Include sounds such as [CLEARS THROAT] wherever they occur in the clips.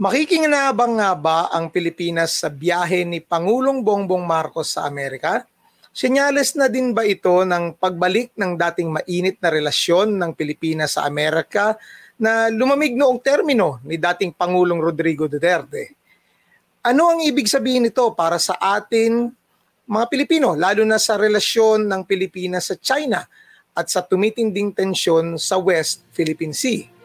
Makikinabang nga ba ang Pilipinas sa biyahe ni Pangulong Bongbong Marcos sa Amerika? Senyales na din ba ito ng pagbalik ng dating mainit na relasyon ng Pilipinas sa Amerika na lumamig noong termino ni dating Pangulong Rodrigo Duterte? Ano ang ibig sabihin nito para sa atin mga Pilipino, lalo na sa relasyon ng Pilipinas sa China at sa tumitinding tensyon sa West Philippine Sea?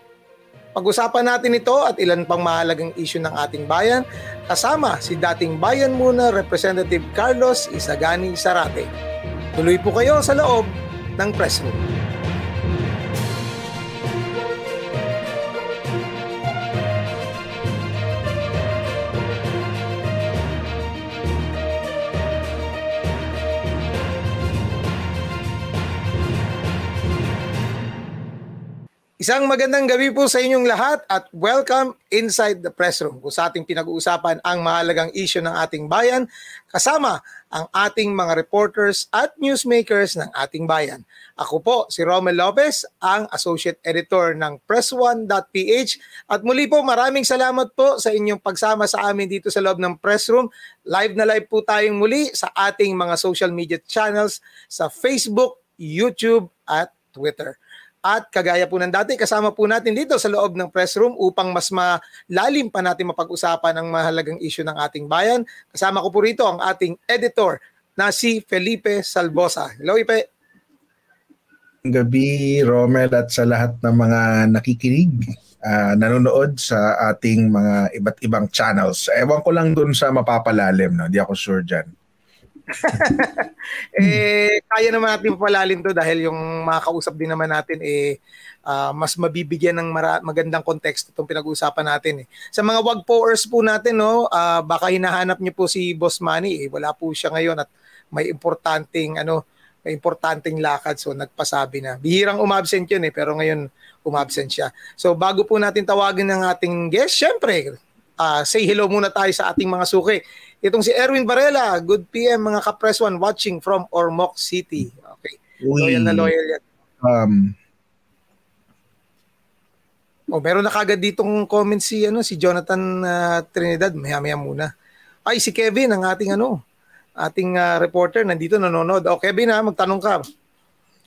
Pag-usapan natin ito at ilan pang mahalagang issue ng ating bayan kasama si dating Bayan Muna Representative Carlos Isagani Sarate. Tuloy po kayo sa loob ng press room. Isang magandang gabi po sa inyong lahat at welcome inside the press room kung sa ating pinag-uusapan ang mahalagang issue ng ating bayan kasama ang ating mga reporters at newsmakers ng ating bayan. Ako po si Romel Lopez, ang Associate Editor ng Press1.ph at muli po maraming salamat po sa inyong pagsama sa amin dito sa loob ng press room. Live na live po tayong muli sa ating mga social media channels sa Facebook, YouTube at Twitter. At kagaya po ng dati, kasama po natin dito sa loob ng press room upang mas malalim pa natin mapag-usapan ang mahalagang issue ng ating bayan. Kasama ko po rito ang ating editor na si Felipe Salbosa. Hello, Ipe. Gabi, Romel, at sa lahat ng mga nakikinig, uh, nanonood sa ating mga iba't ibang channels. Ewan ko lang dun sa mapapalalim, no? di ako sure dyan. [LAUGHS] eh, kaya naman natin palalim to dahil yung makakausap din naman natin eh uh, mas mabibigyan ng mara- magandang konteksto itong pinag-uusapan natin eh. Sa mga wag poers po natin no, uh, baka hinahanap niyo po si Boss Manny eh. Wala po siya ngayon at may importanteng ano, may importanteng lakad so nagpasabi na. Bihirang umabsent yun eh pero ngayon umabsent siya. So bago po natin tawagin ng ating guest, syempre uh, say hello muna tayo sa ating mga suki. Itong si Erwin Varela, good PM mga ka-press one watching from Ormoc City. Okay. Uy. Loyal na loyal yan. Um, oh, meron na kagad ditong comment si ano si Jonathan uh, Trinidad, maya-maya muna. Ay si Kevin ang ating ano, ating uh, reporter nandito nanonood. Oh, Kevin ha, magtanong ka.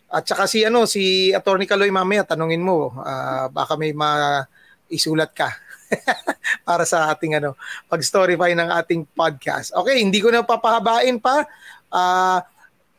At saka si ano si Attorney Kaloy mamaya tanungin mo, uh, baka may ma isulat ka. [LAUGHS] para sa ating ano, pag-storify ng ating podcast. Okay, hindi ko na papahabain pa. Uh,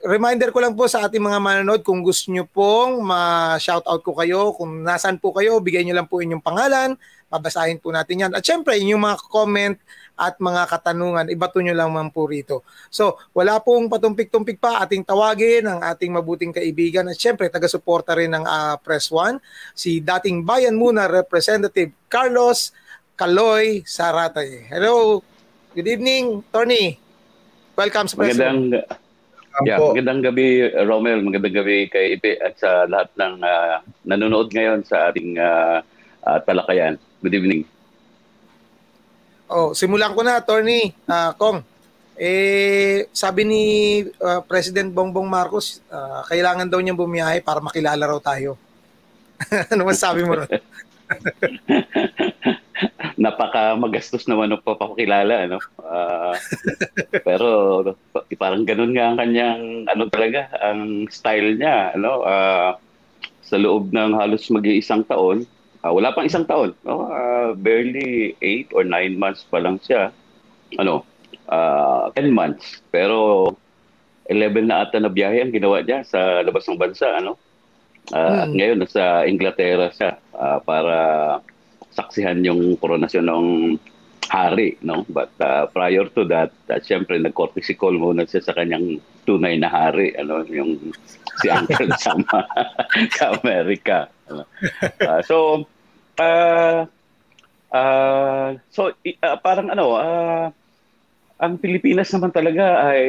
reminder ko lang po sa ating mga manonood kung gusto nyo pong ma-shoutout ko kayo, kung nasan po kayo, bigay nyo lang po inyong pangalan, babasahin po natin yan. At syempre, inyong mga comment at mga katanungan, ibato nyo lang man po rito. So, wala pong patumpik-tumpik pa, ating tawagin ang ating mabuting kaibigan at syempre, taga-suporta rin ng uh, Press One, si dating Bayan Muna Representative Carlos Kaloy Saratay. Hello, good evening, Tony. Welcome sa Press Magandang, Yeah, magandang gabi, Romel. Magandang gabi kay Ipe at sa lahat ng uh, nanonood ngayon sa ating uh, uh, talakayan. Good evening. Oh, simulan ko na, attorney uh, Kong. Eh, sabi ni uh, President Bongbong Marcos, uh, kailangan daw niyang bumiyahe para makilala raw tayo. [LAUGHS] ano masabi mo ron? [LAUGHS] Napaka magastos naman ng papakilala, ano? Uh, pero parang ganun nga ang kanyang ano talaga, ang style niya, ano? Uh, sa loob ng halos mag-iisang taon, Uh, wala pang isang taon. No? Uh, barely 8 or 9 months pa lang siya. Ano, uh, ah, 10 months. Pero 11 na ata na biyahe ang ginawa niya sa labas ng bansa. Ano? Uh, hmm. At ngayon, nasa Inglaterra siya uh, para saksihan yung koronasyon ng hari, no? But uh, prior to that, uh, syempre nag-courtesy call muna siya sa kanyang tunay na hari, ano, yung si Uncle [LAUGHS] Sam sa Amerika. Uh, so, uh, uh, so uh, parang ano, uh, ang Pilipinas naman talaga ay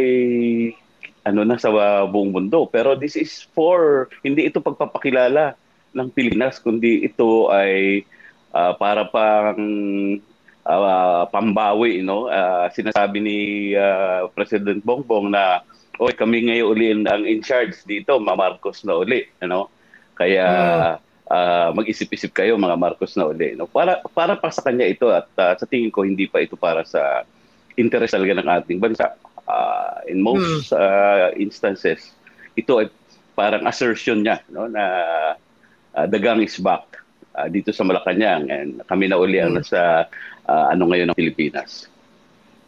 ano na sa buong mundo. Pero this is for, hindi ito pagpapakilala ng Pilipinas, kundi ito ay uh, para pang uh, pambawi, no? Uh, sinasabi ni uh, President Bongbong na oy kami ngayon uli ang in charge dito, Ma Marcos na uli, ano? Kaya uh, uh, mag-isip-isip kayo mga Marcos na uli. No? Para, para pa sa kanya ito at uh, sa tingin ko hindi pa ito para sa interest talaga ng ating bansa. Uh, in most hmm. uh, instances, ito ay parang assertion niya no, na uh, the gang is back uh, dito sa Malacanang and kami na uli ang hmm. nasa uh, ano ngayon ng Pilipinas.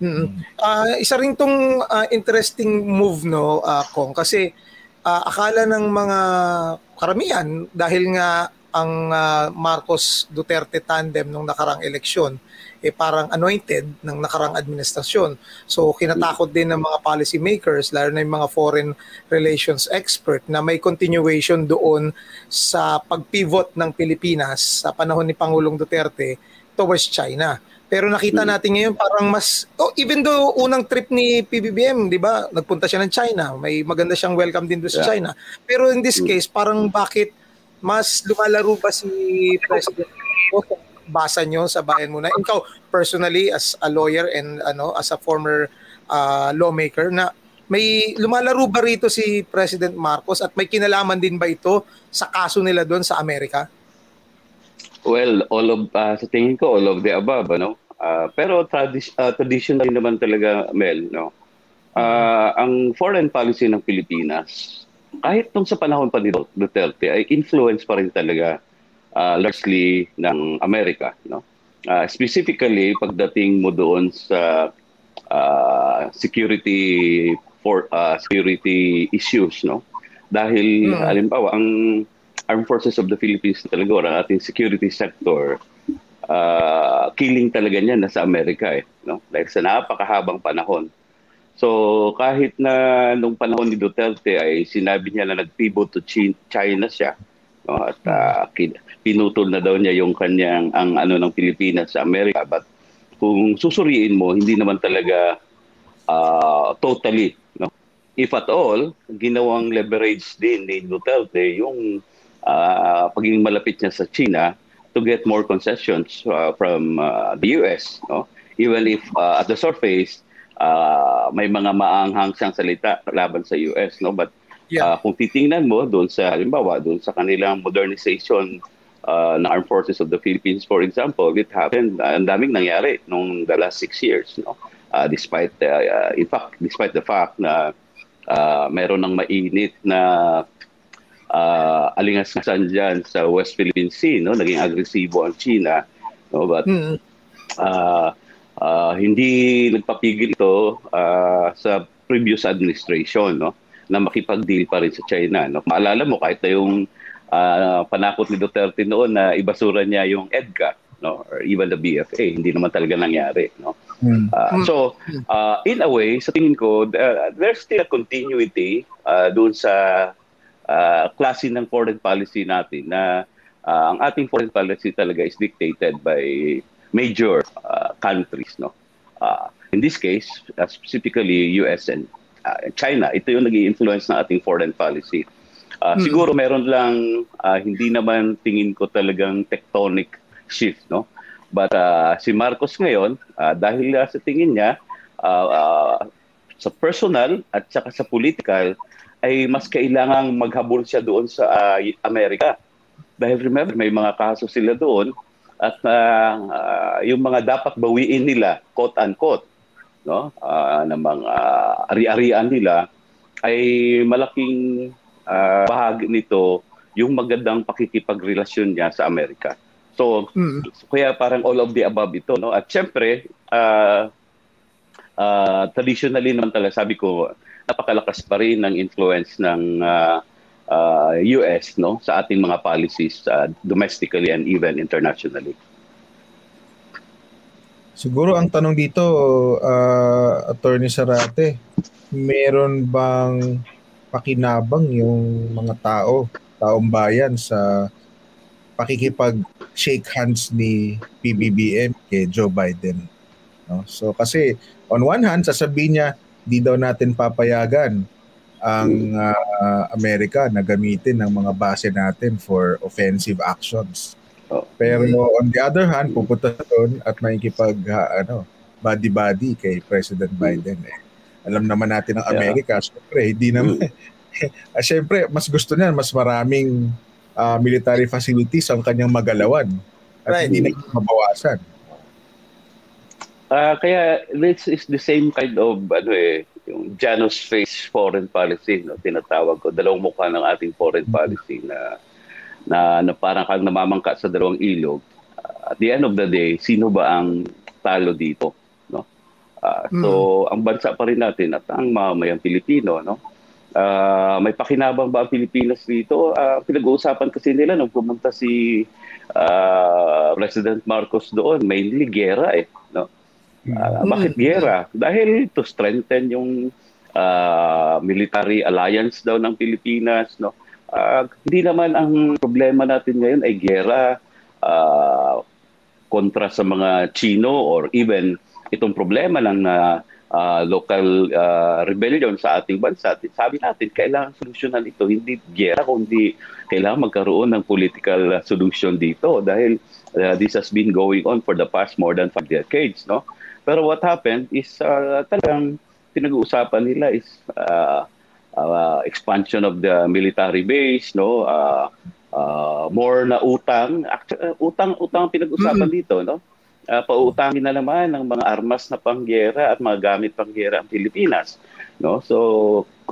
Mm-hmm. Uh, isa rin tong uh, interesting move no uh, Kong kasi uh, akala ng mga karamihan dahil nga ang uh, Marcos Duterte tandem nung nakarang eleksyon eh parang anointed ng nakarang administrasyon. So kinatakot din ng mga policy makers lalo na yung mga foreign relations expert na may continuation doon sa pagpivot ng Pilipinas sa panahon ni Pangulong Duterte towards China. Pero nakita natin ngayon parang mas oh, even though unang trip ni PBBM, 'di ba? Nagpunta siya ng China. May maganda siyang welcome din doon sa yeah. China. Pero in this mm. case, parang bakit mas lumalaro ba si President basa nyo sa bayan mo na ikaw personally as a lawyer and ano as a former uh, lawmaker na may lumalaro ba rito si President Marcos at may kinalaman din ba ito sa kaso nila doon sa Amerika? Well, all of uh, sa tingin ko all of the above, ano. Uh, pero tradi- uh, traditional naman talaga Mel, no. Uh, ang foreign policy ng Pilipinas kahit nung sa panahon pa ni Duterte ay influence pa rin talaga uh, largely ng Amerika no uh, specifically pagdating mo doon sa uh, security for uh, security issues no dahil mm. halimbawa ang Armed Forces of the Philippines talaga ang ating security sector uh, killing talaga niya nasa Amerika eh no? Dahil sa napakahabang panahon. So kahit na nung panahon ni Duterte ay sinabi niya na nag-pivot to China siya no, at uh, pinutol na daw niya yung kanyang ang ano ng Pilipinas sa Amerika. But kung susuriin mo hindi naman talaga uh, totally no? If at all ginawang leverage din ni Duterte yung uh, pagiging malapit niya sa China to get more concessions uh, from uh, the US no? Even if uh, at the surface uh, may mga maanghang siyang salita laban sa US no? But yeah. uh, kung titingnan mo doon sa halimbawa doon sa kanilang modernization uh, ng Armed Forces of the Philippines for example it happened uh, ang daming nangyari nung the last six years no? Uh, despite uh, in fact despite the fact na uh, meron ng mainit na uh, alingasan dyan sa West Philippine Sea no? Naging agresibo ang China no? But mm. uh, uh, hindi nagpapigil ito uh, sa previous administration no? Na makipag-deal pa rin sa China no? Maalala mo kahit na yung uh, panakot ni Duterte noon na ibasura niya yung EDCA no? Or even the BFA hindi naman talaga nangyari no? Uh, so uh, in a way sa tingin ko uh, there's still a continuity uh, doon sa uh, klase ng foreign policy natin na uh, ang ating foreign policy talaga is dictated by major uh, countries no? Uh, in this case uh, specifically US and uh, China ito yung naging influence ng ating foreign policy. Uh, hmm. siguro meron lang uh, hindi naman tingin ko talagang tectonic shift no? But uh, si Marcos ngayon uh, dahil uh, sa tingin niya uh, uh, sa personal at saka sa political ay mas kailangang maghabol siya doon sa uh, Amerika dahil remember may mga kaso sila doon at uh, uh, yung mga dapat bawiin nila quote unquote no uh, ng mga ari-arian nila ay malaking uh, bahagi nito yung magandang pakikipagrelasyon niya sa Amerika. So mm. kaya parang all of the above ito no at syempre uh, uh, traditionally naman talaga sabi ko napakalakas pa rin ng influence ng uh, uh, US no sa ating mga policies uh, domestically and even internationally. Siguro ang tanong dito, uh, Attorney Sarate, meron bang pakinabang yung mga tao, taong bayan sa pakikipag-shake hands ni PBBM kay Joe Biden? No? So kasi on one hand, sasabihin niya, di daw natin papayagan ang uh, Amerika na gamitin ng mga base natin for offensive actions. Oh. Pero on the other hand, pupunta doon at makikipag uh, ano, body-body kay President Biden. Eh. Alam naman natin ng Amerika, yeah. syempre, hindi naman, mm. [LAUGHS] syempre, mas gusto niya, mas maraming uh, military facilities ang kanyang magalawan at right. hindi na mabawasan. Uh, kaya this is the same kind of ano eh, yung Janus face foreign policy, no, tinatawag ko. Dalawang mukha ng ating foreign mm-hmm. policy na na, na parang kang namamangka sa dalawang ilog. Uh, at the end of the day, sino ba ang talo dito? No? Uh, so, mm. ang bansa pa rin natin at ang mamamayang Pilipino, no? Uh, may pakinabang ba ang Pilipinas dito? Uh, pinag-uusapan kasi nila nung pumunta si uh, President Marcos doon, mainly gera eh. Uh, bakit gera? Dahil to strengthen yung uh, military alliance daw ng Pilipinas. No? Uh, hindi naman ang problema natin ngayon ay gera uh, kontra sa mga Chino or even itong problema ng uh, uh, local uh, rebellion sa ating bansa, sabi natin, kailangan solusyonan ito. Hindi gera, kundi kailangan magkaroon ng political solution dito dahil uh, this has been going on for the past more than five decades. No? Pero what happened is uh, talagang pinag-uusapan nila is uh, uh, expansion of the military base, no? Uh, uh, more na utang, actually, utang utang pinag-usapan mm-hmm. dito, no? uh, pautangin na naman ng mga armas na panggera at mga gamit panggera ang Pilipinas. No? So,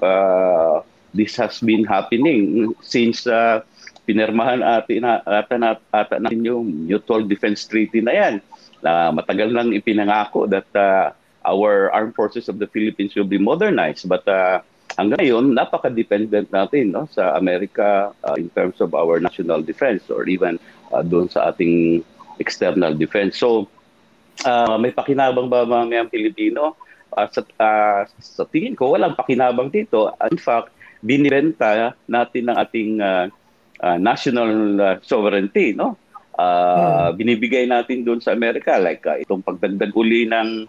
uh, this has been happening since uh, pinirmahan atin, ata, ata natin yung Mutual Defense Treaty na yan. Na matagal nang ipinangako that uh, our armed forces of the Philippines will be modernized. But uh, hanggang ngayon, napaka-dependent natin no, sa Amerika uh, in terms of our national defense or even uh, doon sa ating external defense. So, uh, may pakinabang ba mga Pilipino? Uh, sa, uh, sa tingin ko, walang pakinabang dito. In fact, binibenta natin ng ating uh, uh, national uh, sovereignty, no? Uh, hmm. Binibigay natin doon sa Amerika, like uh, itong pagdagdag uli ng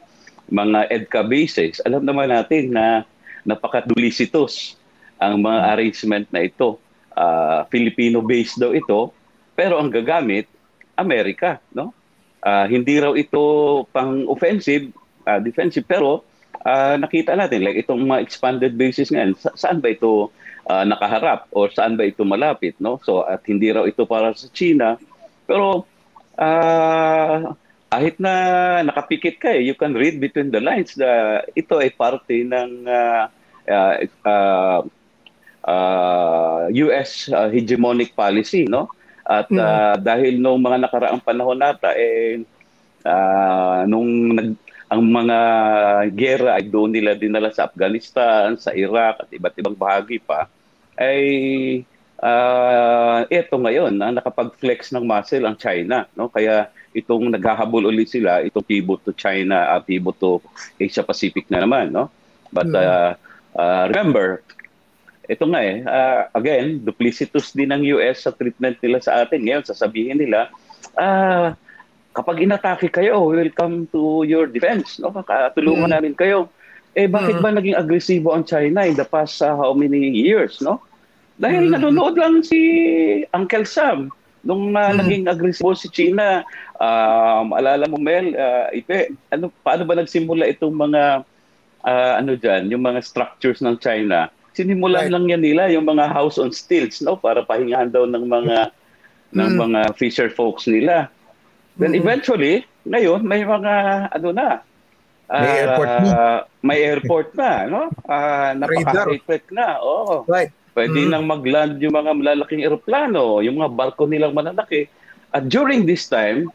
mga EDCA bases. Alam naman natin na napaka-dulicitos ang mga hmm. arrangement na ito. Uh, Filipino-based daw ito, pero ang gagamit Amerika, no? Uh, hindi raw ito pang offensive, uh, defensive pero uh, nakita natin like itong mga expanded bases ngayon, sa- saan ba ito uh, nakaharap or saan ba ito malapit, no? So at hindi raw ito para sa China, pero uh, kahit na nakapikit ka eh, you can read between the lines na ito ay parte ng uh, uh, uh, uh, US uh, hegemonic policy, no? At uh, dahil nung mga nakaraang panahon nata, eh, uh, nung nag, ang mga gera ay doon nila dinala sa Afghanistan, sa Iraq at iba't ibang bahagi pa, ay uh, ito ngayon, na nakapag-flex ng muscle ang China. No? Kaya itong naghahabol ulit sila, itong pivot to China, uh, pivot to Asia Pacific na naman. No? But uh, uh, remember, ito nga eh, uh, again, duplicitous din ng US sa treatment nila sa atin. Ngayon, sasabihin nila, ah, uh, kapag inatake kayo, welcome to your defense. No? Tulungan mm. namin kayo. Eh, bakit mm. ba naging agresibo ang China in the past uh, how many years? No? Dahil mm. nanonood lang si Uncle Sam nung uh, mm. naging agresibo si China. Um, alala mo, Mel, uh, Ipe, ano, paano ba nagsimula itong mga uh, ano dyan, yung mga structures ng China? Sinimulan right. lang yan nila yung mga house on stilts no para pahingahan daw ng mga mm. ng mga fisher folks nila. Then mm-hmm. eventually, ngayon may mga ano na uh, may airport na. Uh, may airport na, no? Uh, napaka-high-tech na. Oh. Right. Pwede mm-hmm. nang mag-land yung mga malalaking eroplano, yung mga barko nilang mananaki. At during this time,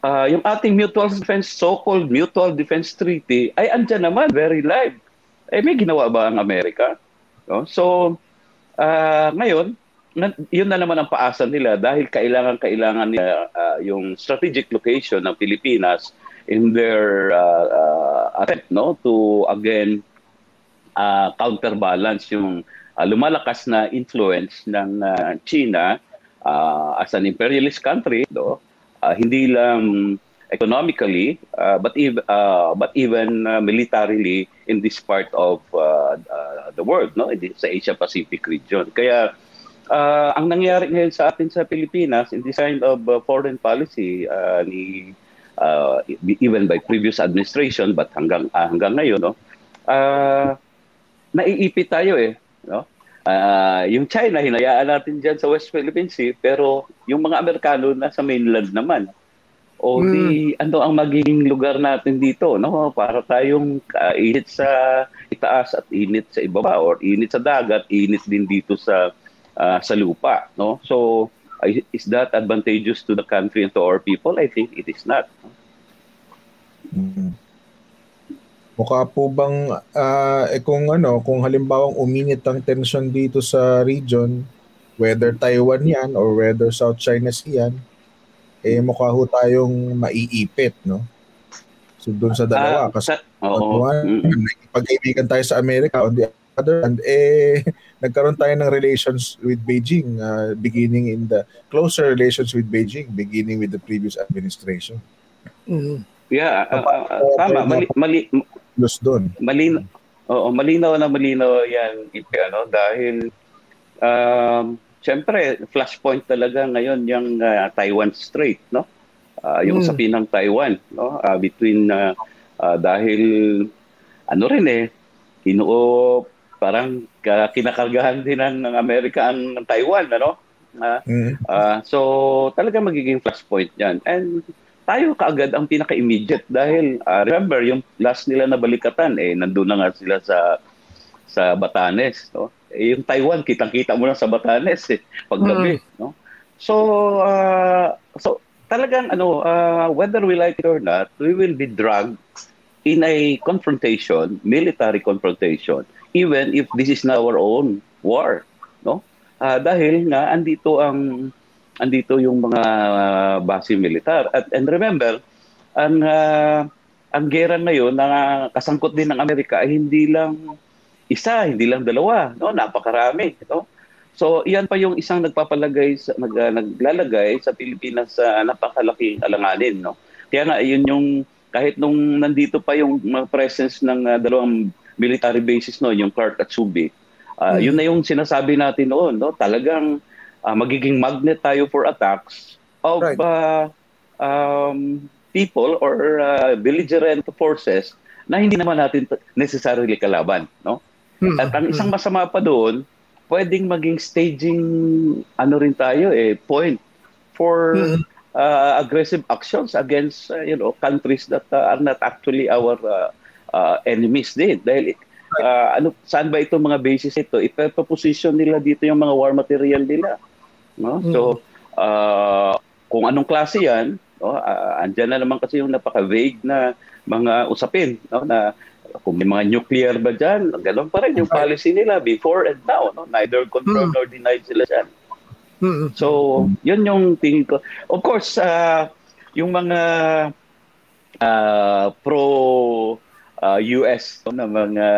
uh, yung ating mutual defense, so-called mutual defense treaty, ay andyan naman, very live. Eh, may ginawa ba ang Amerika? No? So, uh, ngayon, yun na naman ang paasa nila dahil kailangan-kailangan nila uh, yung strategic location ng Pilipinas in their uh, uh, attempt no to again uh, counterbalance yung uh, lumalakas na influence ng uh, China uh, as an imperialist country no uh, hindi lang economically, uh, but, ev- uh, but even uh, militarily in this part of uh, uh, the world, no? sa Asia-Pacific region. Kaya uh, ang nangyari ngayon sa atin sa Pilipinas in this kind of uh, foreign policy uh, ni uh, even by previous administration but hanggang uh, hanggang ngayon no uh, naiipit tayo eh no Uh, yung China, hinayaan natin dyan sa West Philippine Sea, pero yung mga Amerikano na sa mainland naman. O hmm. di, ano ang magiging lugar natin dito, no? Para tayong uh, init sa itaas at init sa ibaba or init sa dagat, init din dito sa uh, sa lupa, no? So, is that advantageous to the country and to our people? I think it is not. Hmm. Mukha po bang uh, eh kung ano, kung halimbawang uminit ang tension dito sa region, whether Taiwan 'yan or whether South China Sea 'yan, eh mukha ho tayong maiipit, no? So doon sa dalawa uh, kasi oo. Uh, mm-hmm. pag-ibigan tayo sa Amerika on the other hand eh [LAUGHS] nagkaroon tayo ng relations with Beijing uh, beginning in the closer relations with Beijing beginning with the previous administration. Mm-hmm. Yeah, uh, uh, uh, tama mali, mali plus doon. Malinaw, oo, malinaw na malinaw yan, Ipe, ano, dahil um, syempre, flashpoint talaga ngayon yung uh, Taiwan Strait, no? Uh, yung hmm. sabi ng Taiwan, no? Uh, between, uh, uh, dahil, ano rin eh, inuo, parang uh, kinakargahan din ng, ng Amerika ang Taiwan, ano? Uh, mm. uh, so, talaga magiging flashpoint yan. And tayo kaagad ang pinaka-immediate dahil uh, remember yung last nila na balikatan eh nandoon na nga sila sa sa Batanes no? Eh, yung Taiwan kitang-kita mo na sa Batanes eh paggabi mm. no? So uh, so talagang ano uh, whether we like it or not we will be dragged in a confrontation military confrontation even if this is not our own war no? Uh, dahil nga andito ang andito yung mga uh, base militar. At and remember, ang uh, ang gera ngayon na kasangkot din ng Amerika ay hindi lang isa, hindi lang dalawa, no? Napakarami, no? So, iyan pa yung isang nagpapalagay sa nag, uh, naglalagay sa Pilipinas sa uh, napakalaking alanganin, no? Kaya nga yun yung kahit nung nandito pa yung presence ng uh, dalawang military bases no, yung Clark at Subic, uh, hmm. yun na yung sinasabi natin noon, no? Talagang uh, magiging magnet tayo for attacks of right. uh, um, people or uh, belligerent forces na hindi naman natin necessarily kalaban, no? Hmm. At ang isang hmm. masama pa doon, pwedeng maging staging ano rin tayo eh point for hmm. uh, aggressive actions against uh, you know countries that uh, are not actually our uh, uh, enemies din dahil uh, ano saan ba itong mga bases ito ipe-position nila dito yung mga war material nila No? Mm. So, uh, kung anong klase yan, no? uh, andyan na naman kasi yung napaka-vague na mga usapin no? na kung may mga nuclear ba dyan, ganoon pa rin yung policy nila before and now. No? Neither confirmed mm. nor denied sila dyan. Mm. So, yun yung tingin ko. Of course, uh, yung mga uh, pro uh, US no, na mga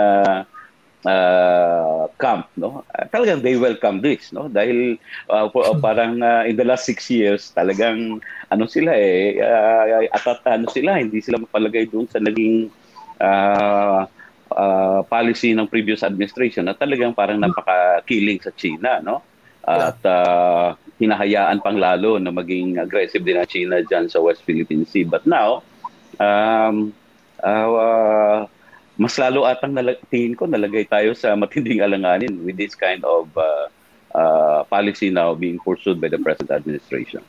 uh, camp no? Uh, talagang they welcome this no? Dahil uh, parang uh, in the last six years talagang ano sila eh uh, atat ano sila hindi sila mapalagay doon sa naging uh, uh, policy ng previous administration na talagang parang napaka-killing sa China no? At uh, hinahayaan pang lalo na maging aggressive din ang China diyan sa West Philippine Sea. But now um uh, mas lalo atang nalag- tingin ko nalagay tayo sa matinding alanganin with this kind of uh, uh, policy now being pursued by the present administration.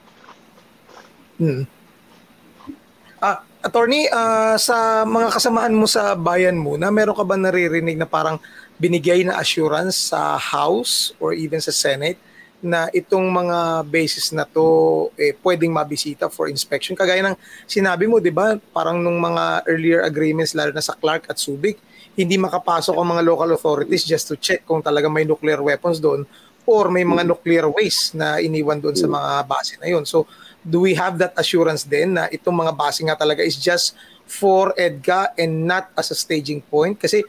Hmm. Ah, attorney, uh, sa mga kasamaan mo sa bayan mo, na meron ka ba naririnig na parang binigay na assurance sa House or even sa Senate na itong mga bases na to eh, pwedeng mabisita for inspection. Kagaya ng sinabi mo, di ba, parang nung mga earlier agreements, lalo na sa Clark at Subic, hindi makapasok ang mga local authorities just to check kung talaga may nuclear weapons doon or may mga nuclear waste na iniwan doon sa mga base na yun. So, do we have that assurance din na itong mga base nga talaga is just for EDGA and not as a staging point? Kasi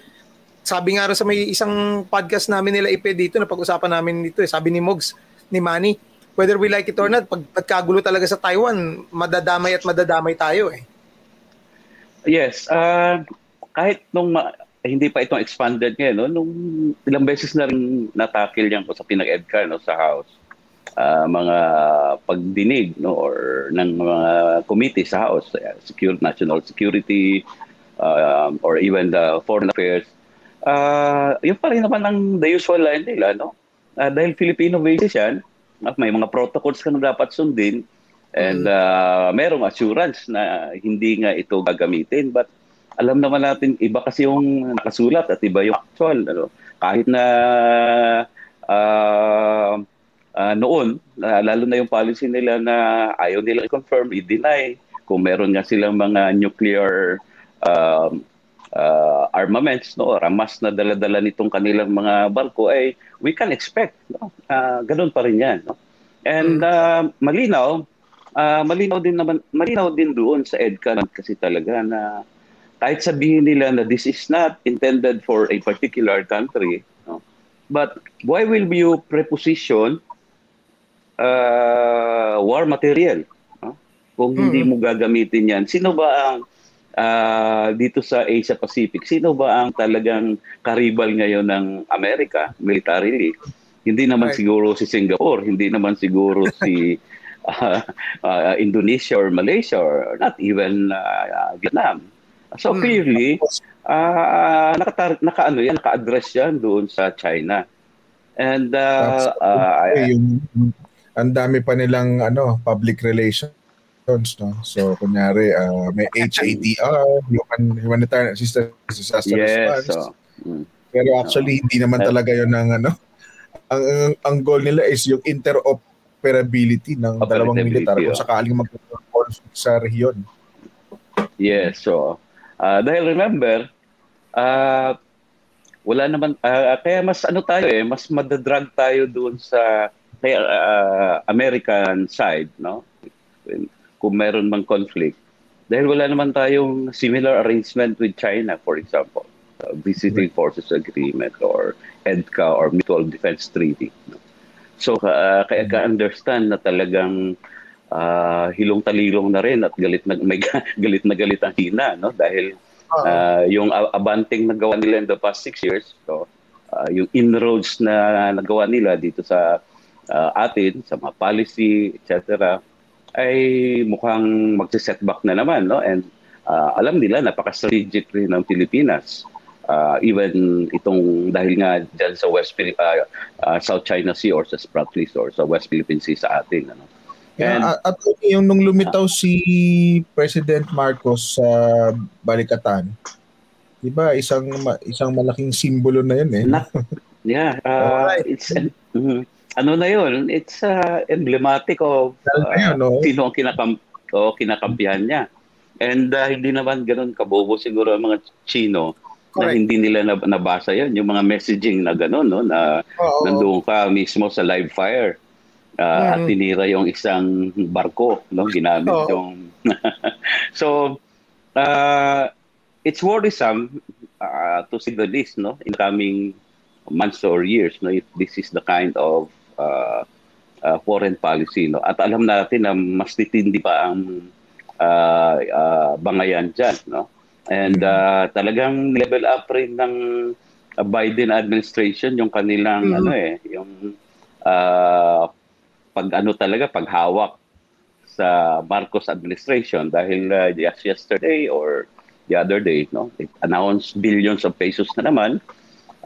sabi nga rin sa may isang podcast namin nila Ipe dito na pag-usapan namin dito, eh, sabi ni Mogs, ni Manny, whether we like it or not, pag pagkagulo talaga sa Taiwan, madadamay at madadamay tayo eh. Yes, uh, kahit nung ma- hindi pa itong expanded ngayon, no? nung ilang beses na rin natakil yan ko sa pinag-EDCAR no, sa House, uh, mga pagdinig no, or ng mga committee sa House, uh, secure, national security, uh, or even the foreign affairs, uh, yun pa rin naman ang the usual line nila, no? uh, dahil Filipino basis yan, uh, may mga protocols ka na dapat sundin and uh, merong assurance na hindi nga ito gagamitin. But alam naman natin, iba kasi yung nakasulat at iba yung actual. Ano? Kahit na uh, uh, noon, uh, lalo na yung policy nila na ayaw nila i-confirm, i-deny kung meron nga silang mga nuclear um, uh, armaments, no, ramas na dala-dala nitong kanilang mga barko, ay we can expect. No? Uh, ganun pa rin yan. No? And uh, malinaw, uh, malinaw din naman, malinaw din doon sa EDCA kasi talaga na kahit sabihin nila na this is not intended for a particular country, no? but why will you preposition uh, war material? No? Kung hindi mo gagamitin yan, sino ba ang uh, dito sa Asia Pacific, sino ba ang talagang karibal ngayon ng Amerika militarily? Hindi naman right. siguro si Singapore, hindi naman siguro si uh, [LAUGHS] uh, Indonesia or Malaysia or not even uh, Vietnam. So hmm. clearly, uh, naka, naka ano yan, naka-address yan doon sa China. And uh, uh, yung ang dami pa nilang ano public relations no? So kunyari uh, may HADR human humanitarian assistance disaster yes, response. so, mm. pero actually hindi naman talaga yon ng ano ang, ang ang goal nila is yung interoperability ng dalawang militar kung sakaling mag-conflict sa rehiyon. Yes so uh, dahil remember uh, wala naman uh, kaya mas ano tayo eh mas madadrag tayo doon sa kaya uh, American side, no? Kung meron mang conflict. Dahil wala naman tayong similar arrangement with China, for example. Uh, Visiting Forces Agreement or EDCA or Mutual Defense Treaty. No? So, uh, kaya ka-understand na talagang uh, hilong-talilong na rin at galit na, may [LAUGHS] galit na galit ang Hina, no? Dahil uh, yung abanting nagawa nila in the past six years, so, uh, yung inroads na nagawa nila dito sa uh, atin sa mga policy, etc., ay mukhang magsisetback na naman. No? And uh, alam nila, napaka-strategic rin ng Pilipinas. Uh, even itong dahil nga dyan sa West uh, uh, South China Sea or sa Spratlys or sa West Philippine Sea sa atin. Ano? And, yeah, at yung nung lumitaw uh, si President Marcos sa uh, Balikatan, 'di ba, isang isang malaking simbolo na 'yun eh. Na, yeah, [LAUGHS] uh, it's uh, ano na yun, it's uh, emblematic of uh, no? sino ang kinakam o kinakampihan niya. And uh, hindi naman ganun kabobo siguro ang mga Chino Correct. na hindi nila nabasa yun. Yung mga messaging na gano'n, no? na Oo. nandoon ka mismo sa live fire uh, mm. at tinira yung isang barko, no? ginamit Oo. yung... [LAUGHS] so, uh, it's worrisome uh, to say the least no? in coming months or years no? if this is the kind of uh, uh, foreign policy. No? At alam natin na mas titindi pa ang uh, uh, bangayan dyan. No? And uh, talagang level up rin ng Biden administration yung kanilang mm-hmm. ano eh, yung uh, pag ano talaga, paghawak sa Marcos administration dahil uh, just yesterday or the other day, no, it announced billions of pesos na naman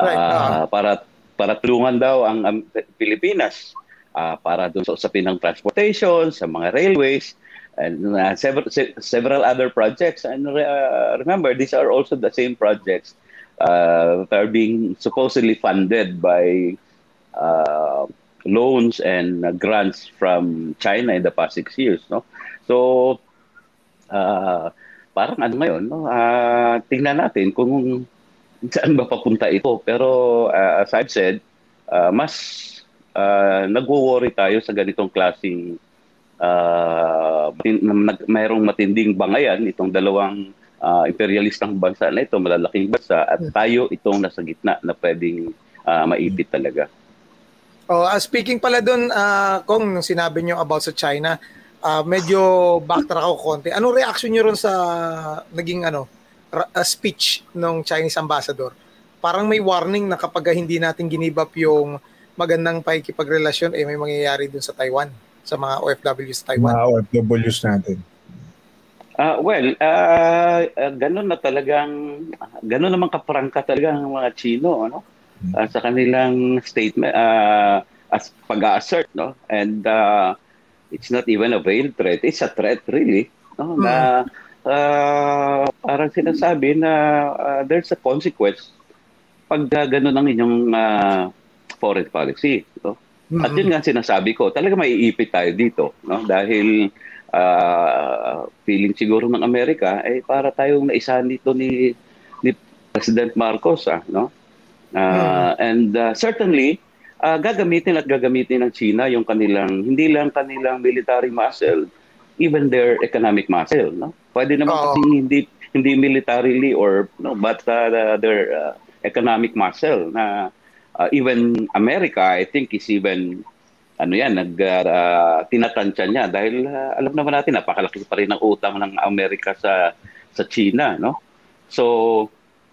uh, right. uh, para para tulungan daw ang um, Pilipinas uh, para doon sa usapin ng transportation, sa mga railways, and uh, several, several other projects. And uh, remember, these are also the same projects uh, that are being supposedly funded by uh, loans and uh, grants from China in the past six years. No? So, uh, parang ano ngayon, no? uh, tingnan natin kung saan ba papunta ito. Pero uh, as I've said, uh, mas uh, nagwo-worry tayo sa ganitong klasing uh, mayroong matinding bangayan itong dalawang uh, imperialistang bansa na ito, malalaking bansa at tayo itong nasa gitna na pwedeng uh, maipit talaga. Oh, uh, speaking pala doon, uh, kung sinabi niyo about sa China, uh, medyo backtrack ako konti. Anong reaction niyo ron sa naging ano, uh, speech ng Chinese ambassador, parang may warning na kapag hindi natin ginibap yung magandang pakikipagrelasyon, eh may mangyayari dun sa Taiwan, sa mga OFWs sa Taiwan. Mga OFWs natin. Uh, well, uh, uh, ganun na talagang, ganun naman kaprangka talaga ang mga Chino, ano? uh, sa kanilang statement uh, as pag-assert no and uh, it's not even a veiled threat it's a threat really no mm. na uh, parang sinasabi na uh, there's a consequence pag uh, ganun ang inyong uh, foreign policy no mm-hmm. at yun nga sinasabi ko talaga maiipit tayo dito no dahil uh, feeling siguro ng Amerika eh, para tayong naisahan dito ni ni President Marcos ah no uh, mm-hmm. and uh, certainly uh, gagamitin at gagamitin ng China yung kanilang hindi lang kanilang military muscle even their economic muscle no? Pwede naman oh. kasi hindi hindi militarily or no but uh, their uh, economic muscle na uh, even America I think is even ano yan nag uh, tinatansya niya. Dahil uh, alam naman natin napakalaki pa rin ng utang ng Amerika sa sa China no? So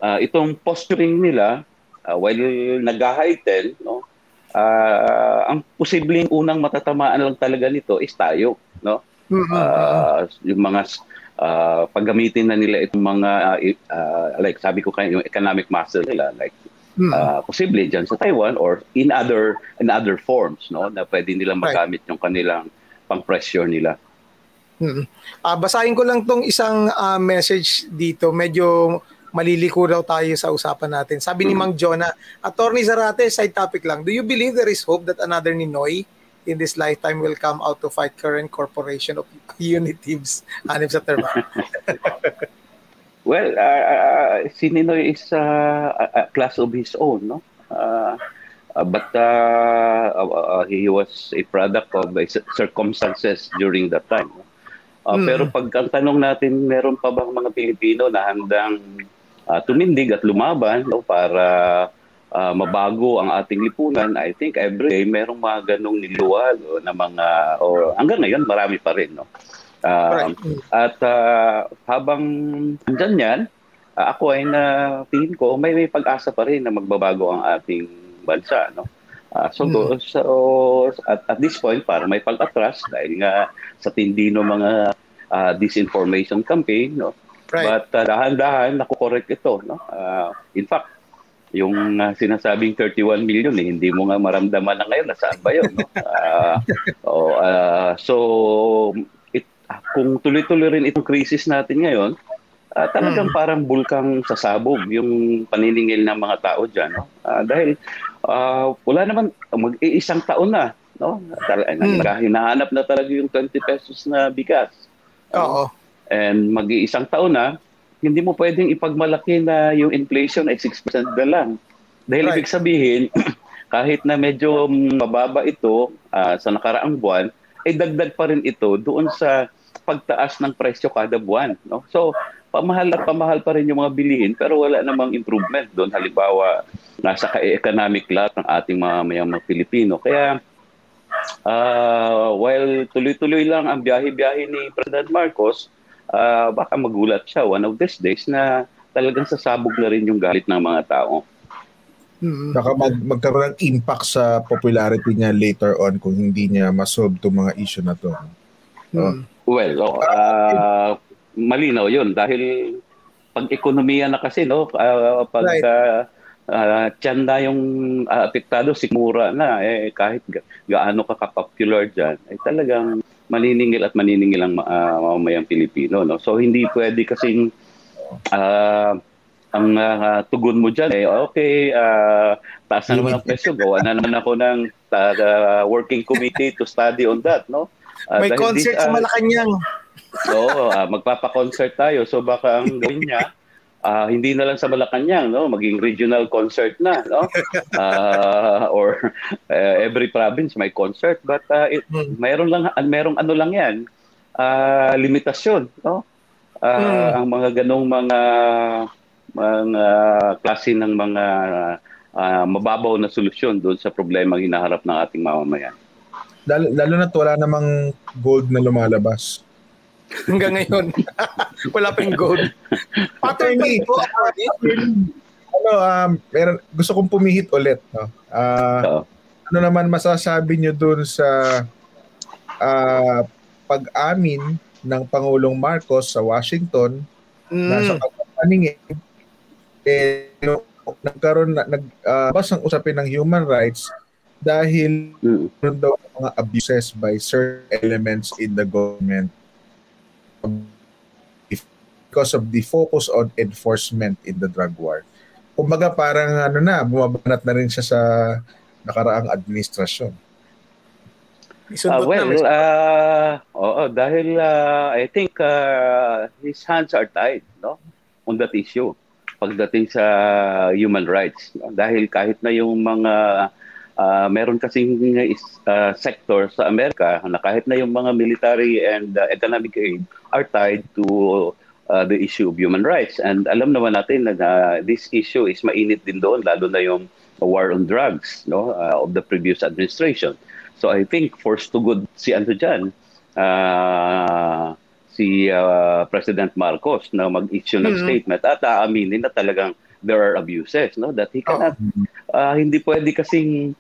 uh, itong posturing nila uh, while nag-heighten no? Uh, ang posibleng unang matatamaan lang talaga nito is tayo no uh, yung mga uh, paggamitin na nila itong mga uh, like sabi ko kayo yung economic muscle nila like hmm. uh, posible diyan sa Taiwan or in other in other forms no na pwede nilang magamit right. yung kanilang pang-pressure nila. Hmm. Uh, basahin ko lang tong isang uh, message dito. Medyo maliliko daw tayo sa usapan natin. Sabi ni hmm. Mang Jonah, Attorney Zarate, side topic lang. Do you believe there is hope that another Ninoy in this lifetime will come out to fight current corporation of unitives? Hanip sa term. [LAUGHS] Well, uh, uh, si Ninoy is uh, a class of his own, no? Uh, uh, but uh, uh, he was a product of uh, circumstances during that time. Uh, mm. Pero pag ang tanong natin, meron pa bang mga Pilipino na handang uh, tumindig at lumaban no, para uh, mabago ang ating lipunan, I think every day merong mga ganong niluwal no, na mga, or hanggang ngayon marami pa rin. No? Uh, At uh, habang andyan yan, uh, ako ay na tingin ko may may pag-asa pa rin na magbabago ang ating bansa. No? Uh, so, hmm. so at, at this point, para may pag-atras dahil nga sa tindi ng mga uh, disinformation campaign, no? Right. But uh, dahan-dahan, nakukorek ito. No? Uh, in fact, yung uh, sinasabing 31 million, eh, hindi mo nga maramdaman na ngayon na saan ba yun. No? Uh, [LAUGHS] oh, uh, so, kung tuloy-tuloy rin itong crisis natin ngayon, uh, talagang hmm. parang bulkang sasabog yung paniningil ng mga tao dyan. No? Uh, dahil uh, wala naman, mag-iisang taon na. No? Hmm. Hinahanap na talaga yung 20 pesos na bigas. Oo. And mag-iisang taon na, hindi mo pwedeng ipagmalaki na yung inflation ay 6% na lang. Dahil right. ibig sabihin, [CLEARS THROAT] kahit na medyo mababa ito uh, sa nakaraang buwan, ay dagdag pa rin ito doon sa pagtaas ng presyo kada buwan. No? So, pamahal at pamahal pa rin yung mga bilihin pero wala namang improvement doon. Halimbawa, nasa ka-economic lahat ng ating mga mayamang Pilipino. Kaya, uh, while tuloy-tuloy lang ang biyahe-biyahe ni President Marcos, uh, baka magulat siya one of these days na talagang sasabog na rin yung galit ng mga tao. Mm-hmm. Baka mag, magkaroon ng impact sa popularity niya later on kung hindi niya masolve itong mga issue na to. Mm-hmm. Well, oh, uh, malinaw 'yun dahil pag ekonomiya na kasi no, uh, pag right. uh, uh, tiyan na yung uh, apektado, sigmura na eh kahit ga- gaano ka ka-popular diyan, ay talagang maniningil at maniningil ang uh, mamamayang Pilipino no. So hindi pwede kasing uh, ang uh, tugon mo diyan eh okay uh, taas na naman ang presyo gawa na naman ako ng uh, working committee to study on that no Uh, May concert this, uh, sa Malacanang. Oo, uh, magpapa-concert tayo. So baka ang gawin niya, uh, hindi na lang sa Malacanang, no, maging regional concert na, no? Uh, [LAUGHS] or uh, every province may concert, but uh, it, hmm. mayroon lang mayroong ano lang 'yan, uh, limitasyon, no? Uh, hmm. ang mga ganong mga mga klase ng mga uh, mababaw na solusyon doon sa problema hinaharap ng ating mamamayan. Lalo, lalo na wala namang gold na lumalabas. Hanggang ngayon. [LAUGHS] wala pa yung gold. Pattern ba ito? ano, um, meron, gusto kong pumihit ulit. No? Uh, ano naman masasabi nyo dun sa uh, pag-amin ng Pangulong Marcos sa Washington mm. na sa pagpapaningin eh, nagkaroon na nag uh, ng usapin ng human rights dahil mm. daw mga abuses by certain elements in the government because of the focus on enforcement in the drug war. Kumbaga parang ano na, bumabanat na rin siya sa nakaraang administrasyon. Uh, well, uh, oo, dahil uh, I think uh, his hands are tied no? on that issue pagdating sa human rights. No? Dahil kahit na yung mga uh, meron kasing uh, sector sa Amerika na kahit na yung mga military and uh, economic aid are tied to uh, the issue of human rights. And alam naman natin na uh, this issue is mainit din doon, lalo na yung war on drugs no, uh, of the previous administration. So I think forced to good si ano dyan, uh, si uh, President Marcos na mag-issue ng mm-hmm. statement at aaminin na talagang there are abuses no that he cannot oh. uh, hindi pwede kasing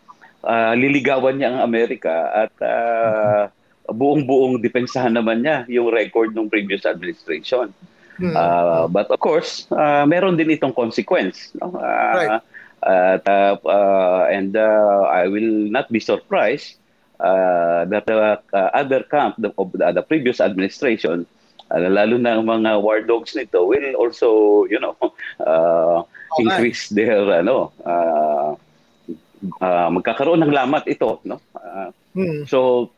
uh, liligawan niya ang Amerika at uh, buong-buong depensahan naman niya yung record ng previous administration. Mm-hmm. Uh, but of course, uh, meron din itong consequence no uh, right. At uh, uh, and uh, I will not be surprised uh, that the uh, other camp of the, the previous administration, uh, lalo na ang mga war dogs nito, will also, you know, uh, [LAUGHS] okay. increase their, ano, uh, uh, magkakaroon ng lamat ito, no? Uh, hmm. So,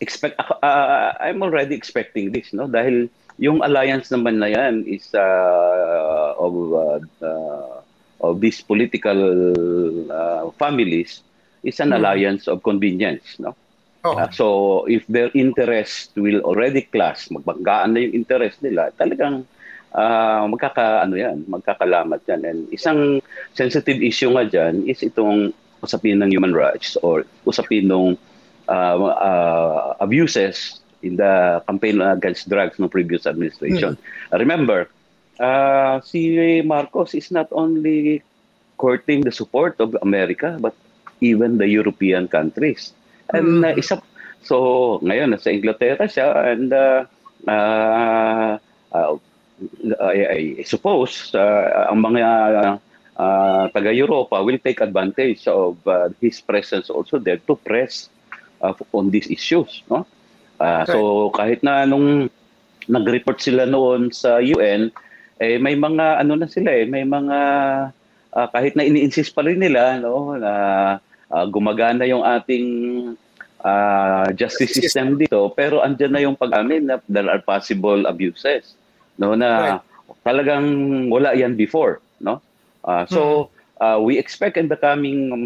expect, uh, I'm already expecting this, no? Dahil yung alliance naman na yan is uh, of, uh, uh, of these political uh, families is an mm-hmm. alliance of convenience, no? Oh. Uh, so if their interest will already clash, magbanggaan na yung interest nila, talagang uh, magkaka ano yan, magkakalamat yan. And isang sensitive issue nga diyan is itong usapin ng human rights or usapin ng uh, uh, abuses in the campaign against drugs ng previous administration. Hmm. Remember, uh, si Marcos is not only courting the support of America but even the European countries. And mm. uh, isa so ngayon nasa Inglaterra siya and uh, uh, uh, I, I suppose uh, ang mga uh, taga Europa will take advantage of uh, his presence also there to press uh, on these issues, no? Uh, okay. So kahit na nung nag-report sila noon sa UN, eh may mga ano na sila eh, may mga uh, kahit na ini-insist pa rin nila no na uh, gumagana yung ating uh, justice system dito pero andyan na yung pag-amin na there are possible abuses no na right. talagang wala yan before no? Uh, so uh, we expect in the coming um,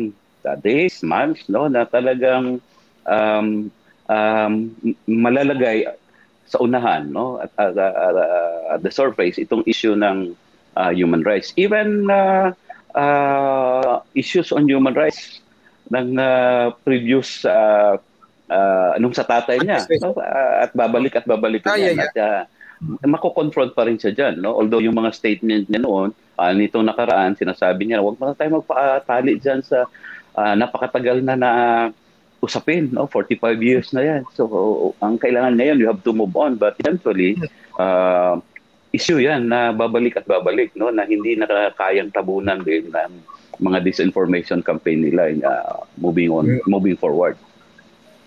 days months no na talagang um, um, malalagay sa unahan no at, at, at, at the surface itong issue ng uh, human rights. Even uh, uh, issues on human rights ng uh, previous uh, uh, nung sa tatay niya no? at babalik at babalik ah, yeah, yeah. at uh, mako-confront pa rin siya diyan no? Although yung mga statement niya noon uh, nitong nakaraan sinasabi niya wag na tayo magpatali diyan sa uh, napakatagal na na usapin no? 45 years na yan. So ang kailangan ngayon you have to move on. But eventually uh, issue yan na babalik at babalik no? Na hindi nakakayang tabunan din ng mga disinformation campaign nila in, uh, moving on yeah. moving forward.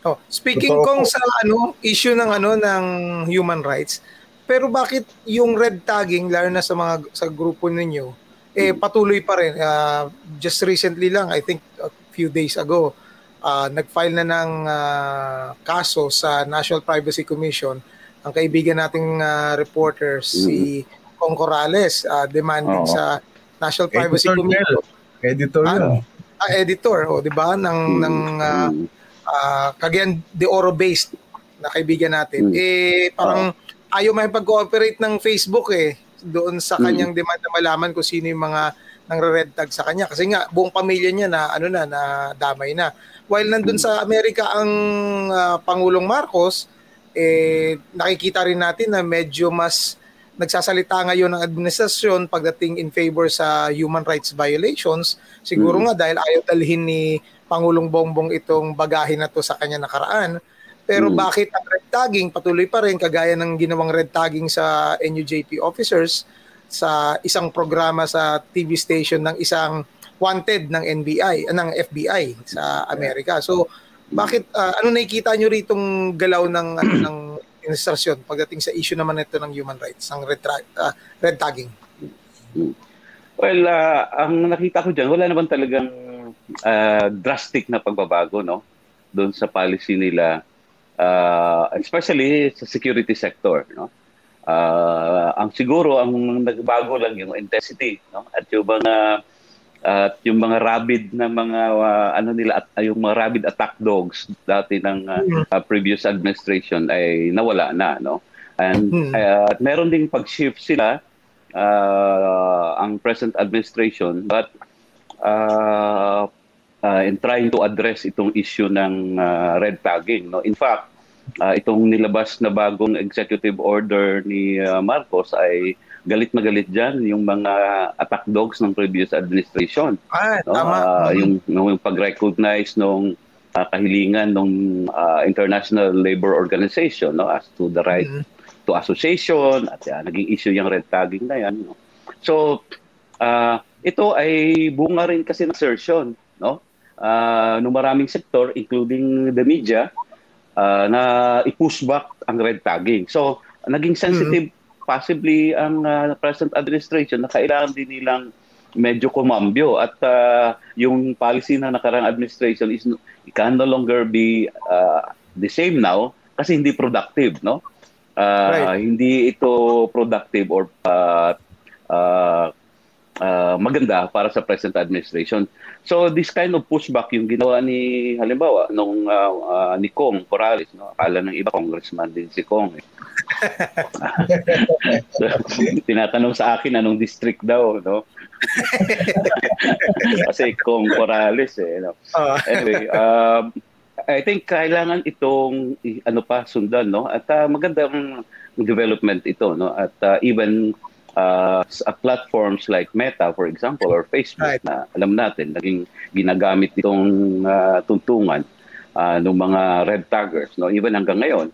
Oh, speaking kong sa ano issue ng ano ng human rights, pero bakit yung red tagging lalo na sa mga sa grupo ninyo eh hmm. patuloy pa rin uh, just recently lang I think a few days ago uh, nag-file na ng uh, kaso sa National Privacy Commission ang kaibigan nating uh, reporter mm-hmm. si Kong Corrales uh, demanding oh. sa National Privacy Commission Editor ano? Ah, editor, oh, 'di ba? Ng hmm. ng uh, uh, Cagayan de Oro based na kaibigan natin. Hmm. Eh parang oh. ayaw may pag-cooperate ng Facebook eh doon sa hmm. kanyang hmm. demand na malaman kung sino yung mga nang red tag sa kanya kasi nga buong pamilya niya na ano na na damay na while nandun sa Amerika ang uh, Pangulong Marcos eh nakikita rin natin na medyo mas nagsasalita ngayon ng administrasyon pagdating in favor sa human rights violations, siguro mm. nga dahil ayaw dalhin ni Pangulong Bongbong itong bagahin na to sa kanya nakaraan. Pero mm. bakit ang red tagging patuloy pa rin kagaya ng ginawang red tagging sa NUJP officers sa isang programa sa TV station ng isang wanted ng NBI, uh, ng FBI sa Amerika. So, bakit uh, ano nakikita niyo ritong galaw ng ano, ng administrasyon pagdating sa issue naman ito ng human rights, ng red, uh, red tagging? Well, uh, ang nakita ko diyan, wala naman talagang uh, drastic na pagbabago no? Doon sa policy nila uh, especially sa security sector no? Uh, ang siguro ang nagbago lang yung intensity no? At yung mga at uh, yung mga rabid na mga uh, ano nila at uh, yung mga rabid attack dogs dati ng uh, uh, previous administration ay nawala na no and uh, meron ding pag-shift sila uh, ang present administration but uh, uh, in trying to address itong issue ng uh, red tagging. No? In fact, uh, itong nilabas na bagong executive order ni uh, Marcos ay galit na galit dyan yung mga attack dogs ng previous administration. Ah, no? tama. Uh, yung, yung pag-recognize nung uh, kahilingan ng uh, International Labor Organization no as to the right mm-hmm. to association at uh, naging issue yung red tagging na yan. No? So, uh, ito ay bunga rin kasi ng assertion no? uh, ng maraming sektor, including the media, uh, na i-push back ang red tagging. So, naging sensitive mm-hmm. Possibly ang uh, present administration na kailangan din nilang medyo kumambyo at uh, yung policy ng nakarang administration is it can no longer be uh, the same now kasi hindi productive no uh, right. hindi ito productive or uh, uh, uh, maganda para sa present administration. So this kind of pushback yung ginawa ni halimbawa nung uh, uh, ni Kong Corrales, no? Akala ng iba congressman din si Kong. Eh. so, [LAUGHS] tinatanong sa akin anong district daw, no? [LAUGHS] Kasi Kong Corrales eh, no? Anyway, um, I think kailangan itong ano pa sundan no at uh, magandang development ito no at uh, even uh, platforms like Meta, for example, or Facebook right. na alam natin, naging ginagamit itong uh, tuntungan uh, ng mga red taggers. No? Even hanggang ngayon,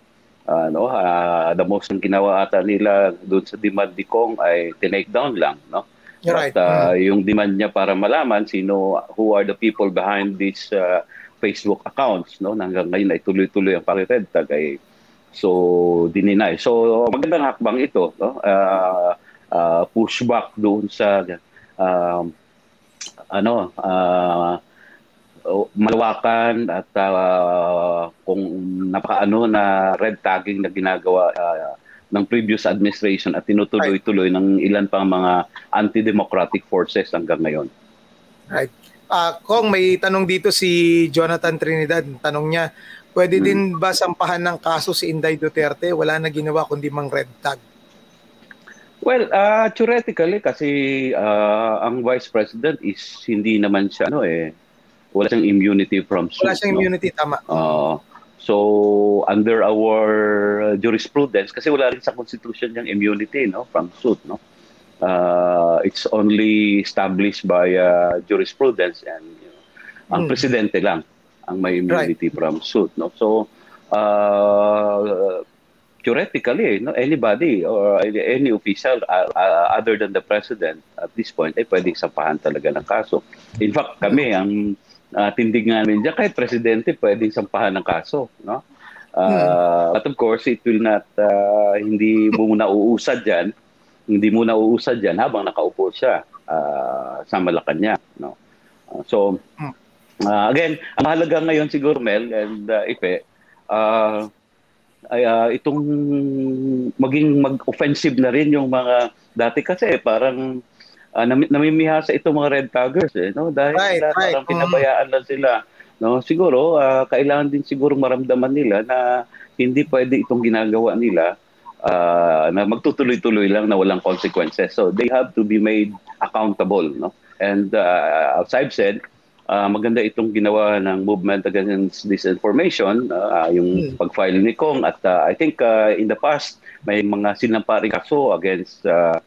uh, no? uh, the most ang ginawa ata nila doon sa demand ni Kong ay tinake down lang. No? You're right. Uh, mm. Yung demand niya para malaman sino, who are the people behind these uh, Facebook accounts. No? Hanggang ngayon ay tuloy-tuloy ang pag-red tag ay so dininay. So magandang hakbang ito. No? Uh, uh, pushback doon sa uh, ano uh, malawakan at uh, kung napakaano na red tagging na ginagawa uh, ng previous administration at tinutuloy-tuloy ng ilan pang mga anti-democratic forces hanggang ngayon. Right. Uh, Kong, may tanong dito si Jonathan Trinidad. Tanong niya, pwede hmm. din ba sampahan ng kaso si Inday Duterte? Wala na ginawa kundi mang red tag. Well, uh, theoretically kasi uh, ang vice president is hindi naman siya ano eh wala siyang immunity from suit. Wala siyang no? immunity tama. Uh, so under our jurisprudence kasi wala rin sa constitution yung immunity no from suit no. Uh, it's only established by uh, jurisprudence and you know, ang hmm. presidente lang ang may immunity right. from suit no. So uh, theoretically, no, anybody or any official uh, uh, other than the president at this point ay pwedeng sampahan talaga ng kaso. In fact, kami ang uh, tindig namin diyan kahit presidente pwedeng sampahan ng kaso, no? Uh, hmm. But of course, it will not uh, hindi muna uusad diyan, hindi muna uusad diyan habang nakaupo siya uh, sa Malacanang, no? Uh, so uh, again, ang mahalaga ngayon siguro Mel and uh, Ipe, uh, ay uh, itong maging mag-offensive na rin yung mga dati kasi parang uh, nam- namimihasa itong mga red taggers eh no? Dahil right, right. parang pinabayaan lang sila no? Siguro uh, kailangan din siguro maramdaman nila na hindi pwede itong ginagawa nila uh, na magtutuloy-tuloy lang na walang consequences. So they have to be made accountable no? And uh, as I've said uh, maganda itong ginawa ng movement against disinformation, uh, yung hmm. pag-file ni Kong at uh, I think uh, in the past may mga sinampari kaso against uh,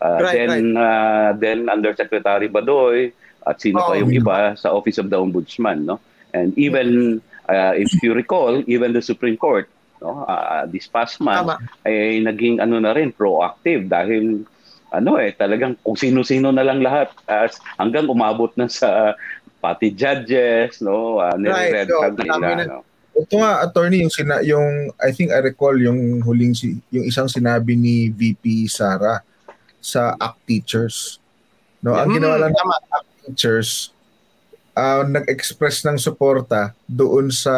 uh, right, then right. Uh, then Undersecretary Badoy at sino oh, pa yung iba sa Office of the Ombudsman no and even uh, if you recall even the Supreme Court no uh, this past month Tama. ay naging ano na rin proactive dahil ano eh talagang kung sino-sino na lang lahat as hanggang umabot na sa pati judges no uh, right, so, nila no? Ito nga attorney yung sina yung I think I recall yung huling si yung isang sinabi ni VP Sara sa ACT teachers. No, ang ginawa lang ng ACT teachers uh, nag-express ng suporta doon sa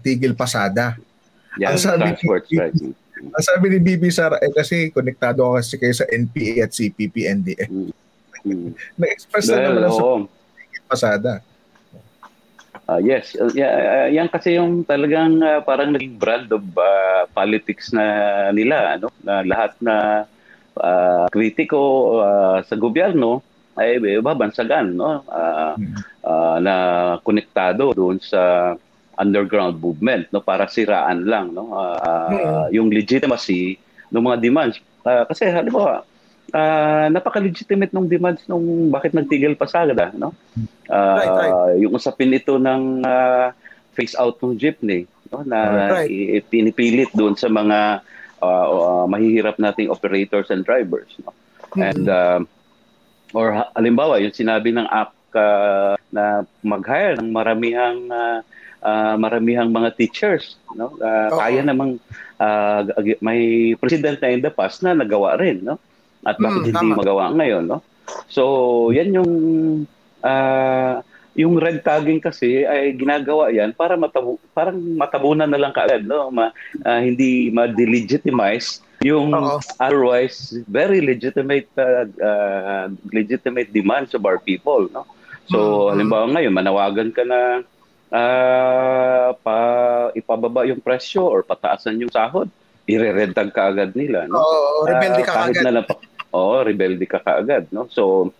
Tigil Pasada. Yeah, ang sabi transport, ni, right. Ang sabi ni Bibi Sara, eh kasi konektado ako kasi kayo sa NPA at CPP, NDA. Mm. Mm. [LAUGHS] Nag-express na naman sa pasada. Uh, yes, uh, yeah, uh, yan kasi yung talagang uh, parang naging brand of uh, politics na nila, ano? Na lahat na uh, kritiko uh, sa gobyerno ay babansagan, no? Uh, uh, na konektado doon sa underground movement, no? Para siraan lang, no? Uh, uh, yung legitimacy ng mga demands. Uh, kasi halimbawa, uh, napaka-legitimate ng demands nung bakit nagtigil pa Sagada, no? Uh, right, right. Yung usapin ito ng uh, face out ng jeepney, no? Na right. pinipilit doon sa mga uh, uh, mahihirap nating operators and drivers, no? Mm-hmm. And uh, or halimbawa yung sinabi ng app uh, na mag-hire ng maramihang uh, uh, maramihang mga teachers no uh, kaya namang uh, may president na in the past na nagawa rin no at bakit mm, hindi tama. magawa ngayon, no? So, yan yung uh, yung red tagging kasi ay ginagawa yan para matabu parang matabunan na lang kaagad, no? Ma, uh, hindi ma-delegitimize yung Uh-oh. otherwise very legitimate uh, uh, legitimate demands of our people, no? So, mm-hmm. halimbawa ngayon, manawagan ka na uh, pa ipababa yung presyo or pataasan yung sahod ire-red tag ka agad nila. No? Oo, rebelde ka uh, agad. Na lang, oo, rebelde ka kaagad. No? So,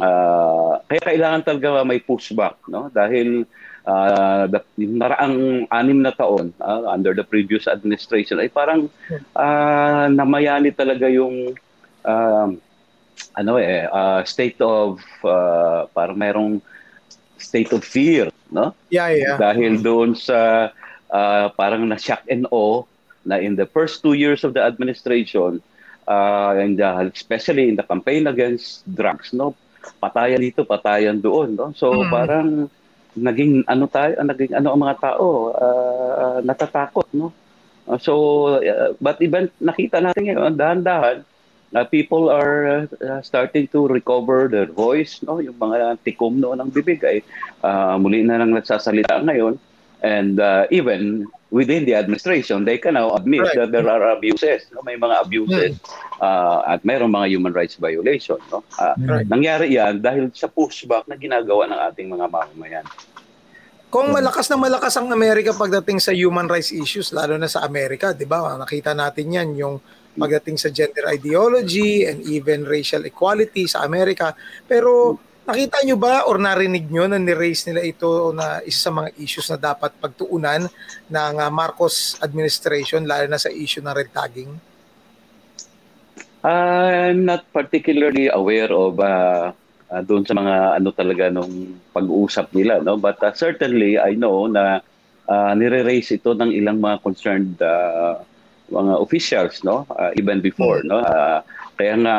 uh, kaya kailangan talaga may pushback. No? Dahil uh, yung naraang anim na taon uh, under the previous administration ay parang uh, namayani talaga yung uh, ano eh uh, state of uh, parang mayroong state of fear no yeah yeah dahil doon sa uh, parang na shock and awe na in the first two years of the administration, uh, and the, especially in the campaign against drugs, no, patayan dito, patayan doon, no. So mm. parang naging ano tayo, naging ano ang mga tao, uh, natatakot, no. Uh, so, uh, but even nakita natin ngayon, dahan-dahan, uh, people are uh, starting to recover their voice, no? Yung mga tikom noon ng bibig ay uh, muli na lang nagsasalita ngayon. And uh, even within the administration, they can now admit right. that there are abuses. No? May mga abuses hmm. uh, at mayroong mga human rights violation. No? Uh, right. Nangyari yan dahil sa pushback na ginagawa ng ating mga mamamayan. Kung malakas na malakas ang Amerika pagdating sa human rights issues, lalo na sa Amerika, di ba? Nakita natin yan, yung pagdating sa gender ideology and even racial equality sa Amerika. Pero Nakita nyo ba or narinig nyo na ni-raise nila ito na isa sa mga issues na dapat pagtuunan ng uh, Marcos administration lalo na sa issue ng red tagging? I'm not particularly aware of uh, uh, doon sa mga ano talaga nung pag-uusap nila no but uh, certainly I know na uh, nire-raise ito ng ilang mga concerned uh, mga officials no uh, even before mm-hmm. no uh, kaya nga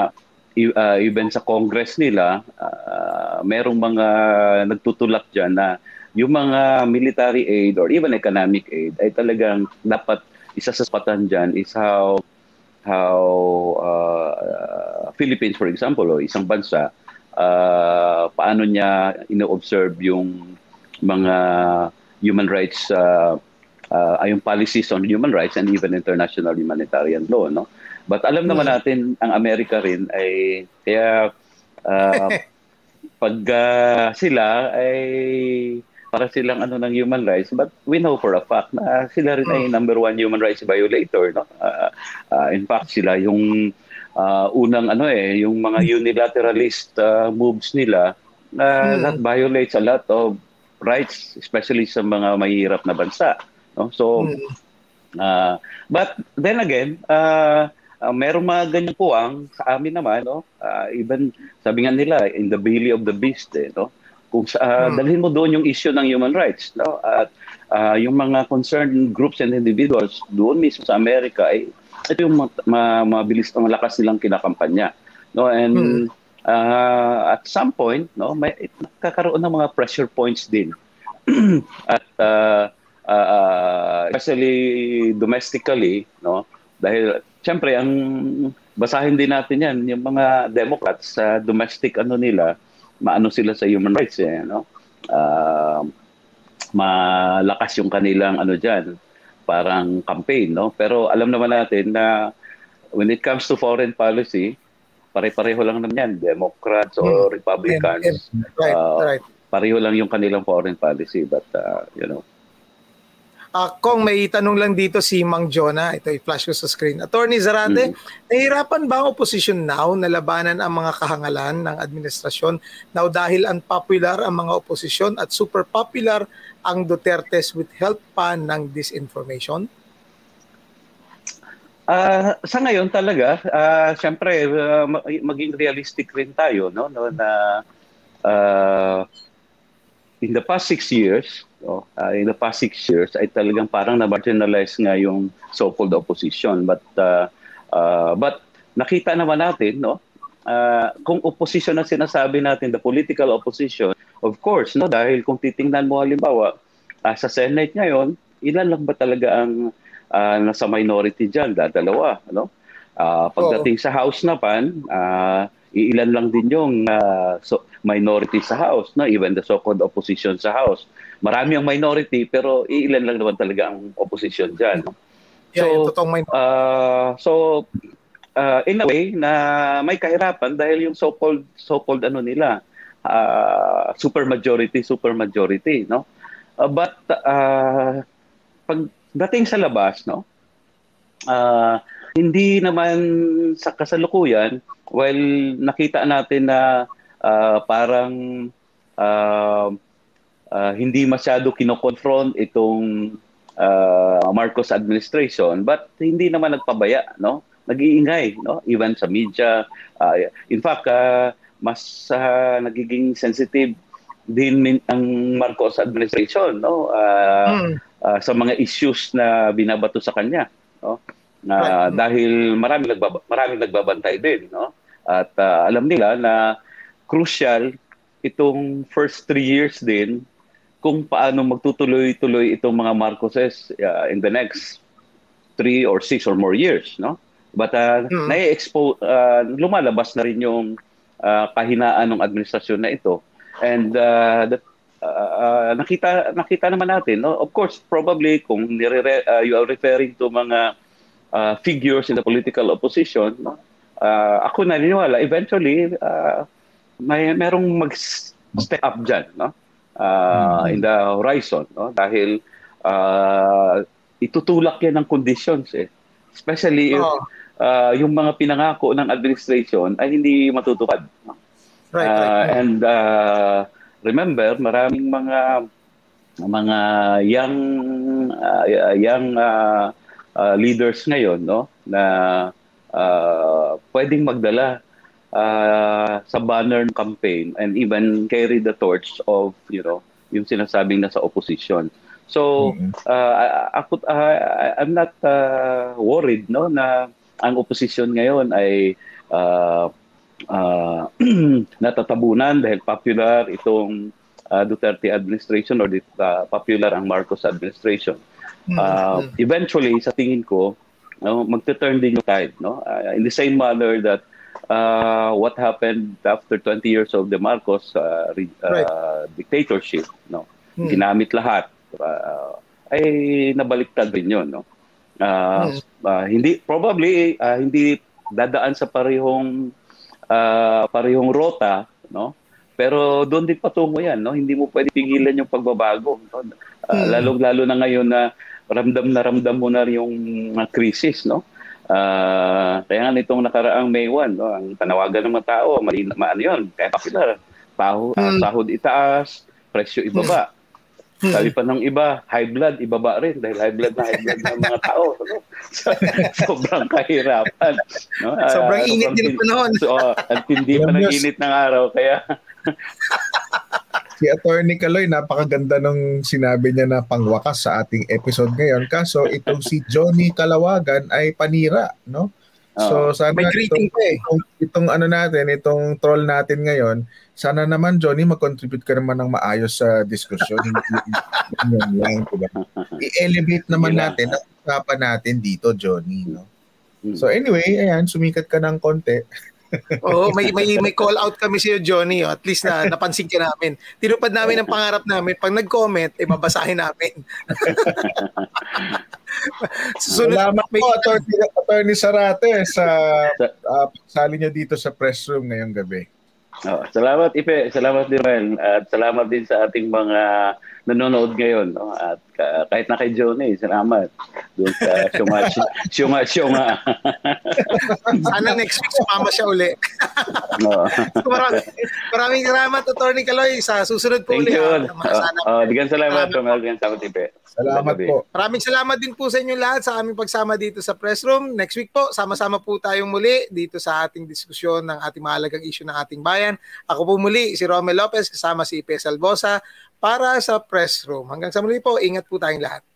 uh, even sa Congress nila, uh, merong mga nagtutulak dyan na yung mga military aid or even economic aid ay talagang dapat isa sa spatan dyan is how how uh, Philippines for example o isang bansa uh, paano niya ino-observe yung mga human rights uh, uh, yung policies on human rights and even international humanitarian law no But alam naman hmm. natin, ang Amerika rin ay, kaya uh, pag uh, sila ay para silang ano ng human rights but we know for a fact na sila rin ay hmm. number one human rights violator no uh, uh, in fact sila yung uh, unang ano eh yung mga hmm. unilateralist uh, moves nila na uh, that violates a lot of rights especially sa mga mahihirap na bansa no so uh, but then again uh, uh, merong mga ganyan po ang sa amin naman no? Uh, even sabi nga nila in the belly of the beast eh, no? Kung sa uh, hmm. dalhin mo doon yung issue ng human rights no? At uh, yung mga concerned groups and individuals doon mismo sa Amerika ay ito yung ma- ma- mabilis na malakas nilang kinakampanya no? And hmm. uh, at some point no may kakaroon ng mga pressure points din. [CLEARS THROAT] At uh, uh, especially domestically no? Dahil syempre ang basahin din natin yan yung mga Democrats sa domestic ano nila maano sila sa human rights eh no uh, malakas yung kanilang ano diyan parang campaign no pero alam naman natin na when it comes to foreign policy pare-pareho lang naman yan Democrats or hmm. Republicans yeah, yeah. Right, uh, right. pareho lang yung kanilang foreign policy but uh, you know Uh, Kung may tanong lang dito si Mang Jonah, ito i-flash ko sa screen. Attorney Zarate, mm-hmm. nahihirapan ba ang opposition now na labanan ang mga kahangalan ng administrasyon now dahil unpopular ang mga opposition at super popular ang Dutertes with help pa ng disinformation? Uh, sa ngayon talaga, uh, syempre uh, maging realistic rin tayo no, no na uh, in the past six years, oh, uh, in the past six years ay talagang parang na-marginalize nga yung so-called opposition. But uh, uh, but nakita naman natin, no, uh, kung opposition na sinasabi natin, the political opposition, of course, no, dahil kung titingnan mo halimbawa uh, sa Senate ngayon, ilan lang ba talaga ang uh, nasa minority diyan? Dadalawa, no? Uh, pagdating sa House naman, uh, iilan lang din yung uh, so, minority sa House, no? even the so-called opposition sa House. Marami ang minority pero iilan lang naman talaga ang opposition diyan. No? So, yeah, uh, so uh, in a way na may kahirapan dahil yung so-called so-called ano nila uh, super majority super majority no uh, but uh, pagdating sa labas no uh, hindi naman sa kasalukuyan well, nakita natin na uh, parang uh, uh, hindi masyado kinoconfront itong uh, Marcos administration but hindi naman nagpabaya no? Nag-iingay no? Even sa media. Uh, in fact uh, mas uh, nagiging sensitive din ang Marcos administration no? Uh, mm. uh, sa mga issues na binabato sa kanya no? Uh, right. dahil marami nagbab- marami nagbabantay din no? At uh, alam nila na crucial itong first three years din kung paano magtutuloy-tuloy itong mga Marcoses uh, in the next three or six or more years, no? But uh, mm-hmm. na-expose, uh, lumalabas na rin yung uh, kahinaan ng administrasyon na ito. And uh, that, uh, uh, nakita nakita naman natin, no? Of course, probably kung nire- uh, you are referring to mga uh, figures in the political opposition, no? uh, ako naniniwala, eventually, uh, may merong mag-step up dyan, no? Uh, mm-hmm. in the horizon, no? Dahil uh, itutulak yan ng conditions, eh. Especially if oh. uh, yung mga pinangako ng administration ay hindi matutupad. No? Right, uh, right, right. And uh, remember, maraming mga mga young uh, young uh, uh, leaders ngayon no na uh, pwedeng magdala uh, sa banner campaign and even carry the torch of you know yung sinasabing nasa opposition. So uh, ako uh, I'm not uh, worried no na ang opposition ngayon ay uh, uh, [CLEARS THROAT] natatabunan dahil popular itong uh, Duterte administration or uh, popular ang Marcos administration. Uh, eventually sa tingin ko no magte-turn din yung tide no uh, in the same manner that uh, what happened after 20 years of the Marcos uh, uh, right. dictatorship no hmm. ginamit lahat uh, ay nabaliktad din yon no uh, hmm. uh, hindi probably uh, hindi dadaan sa parehong uh, parehong rota no pero doon din patungo yan no hindi mo pwede pigilan yung pagbabago no? uh, hmm. lalong lalo na ngayon na ramdam na ramdam mo na yung uh, krisis, no? Uh, kaya nga nitong nakaraang May 1, no, ang tanawagan ng mga tao, mali, ma, ano yun, kaya popular, Paho, uh, sahod itaas, presyo ibaba. Hmm. Sabi pa ng iba, high blood, ibaba rin dahil high blood na high blood ng mga tao. No? [LAUGHS] sobrang kahirapan. No? Uh, sobrang init din panahon. so, uh, at hindi pa ng init ng araw. Kaya [LAUGHS] si Attorney Kaloy, napakaganda ng sinabi niya na pangwakas sa ating episode ngayon. Kaso itong si Johnny Kalawagan ay panira, no? So sana May greeting itong, eh. itong, itong ano natin, itong troll natin ngayon, sana naman Johnny mag-contribute ka naman ng maayos sa diskusyon. I-elevate naman natin ang usapan natin dito, Johnny. No? Mm. So anyway, ayan, sumikat ka ng konti. Oo, may may may call out kami sa Johnny, oh. at least na napansin ka namin. Tinupad namin ang pangarap namin. Pag nag-comment, eh babasahin namin. [LAUGHS] Susunod, Salamat may, po, Attorney, Attorney Sarate, sa uh, sali niyo dito sa press room ngayong gabi. Oh, salamat Ipe, salamat din Mel. At salamat din sa ating mga nanonood ngayon. No? At ka- kahit na kay Johnny, salamat. Doon sa syunga, syunga, syunga. sana next week sumama siya uli. no. So, [LAUGHS] maraming, maraming salamat, Attorney Kaloy. Sa susunod po Thank uli. you. ah. Oh, Sana oh, digan salamat, Mel. Digan salamat, Ipe. Salamat po. Maraming salamat din po sa inyo lahat sa aming pagsama dito sa press room. Next week po, sama-sama po tayong muli dito sa ating diskusyon ng ating mahalagang issue ng ating bayan. Ako po muli, si Romel Lopez, kasama si Ipe Salvosa para sa press room. Hanggang sa muli po, ingat po tayong lahat.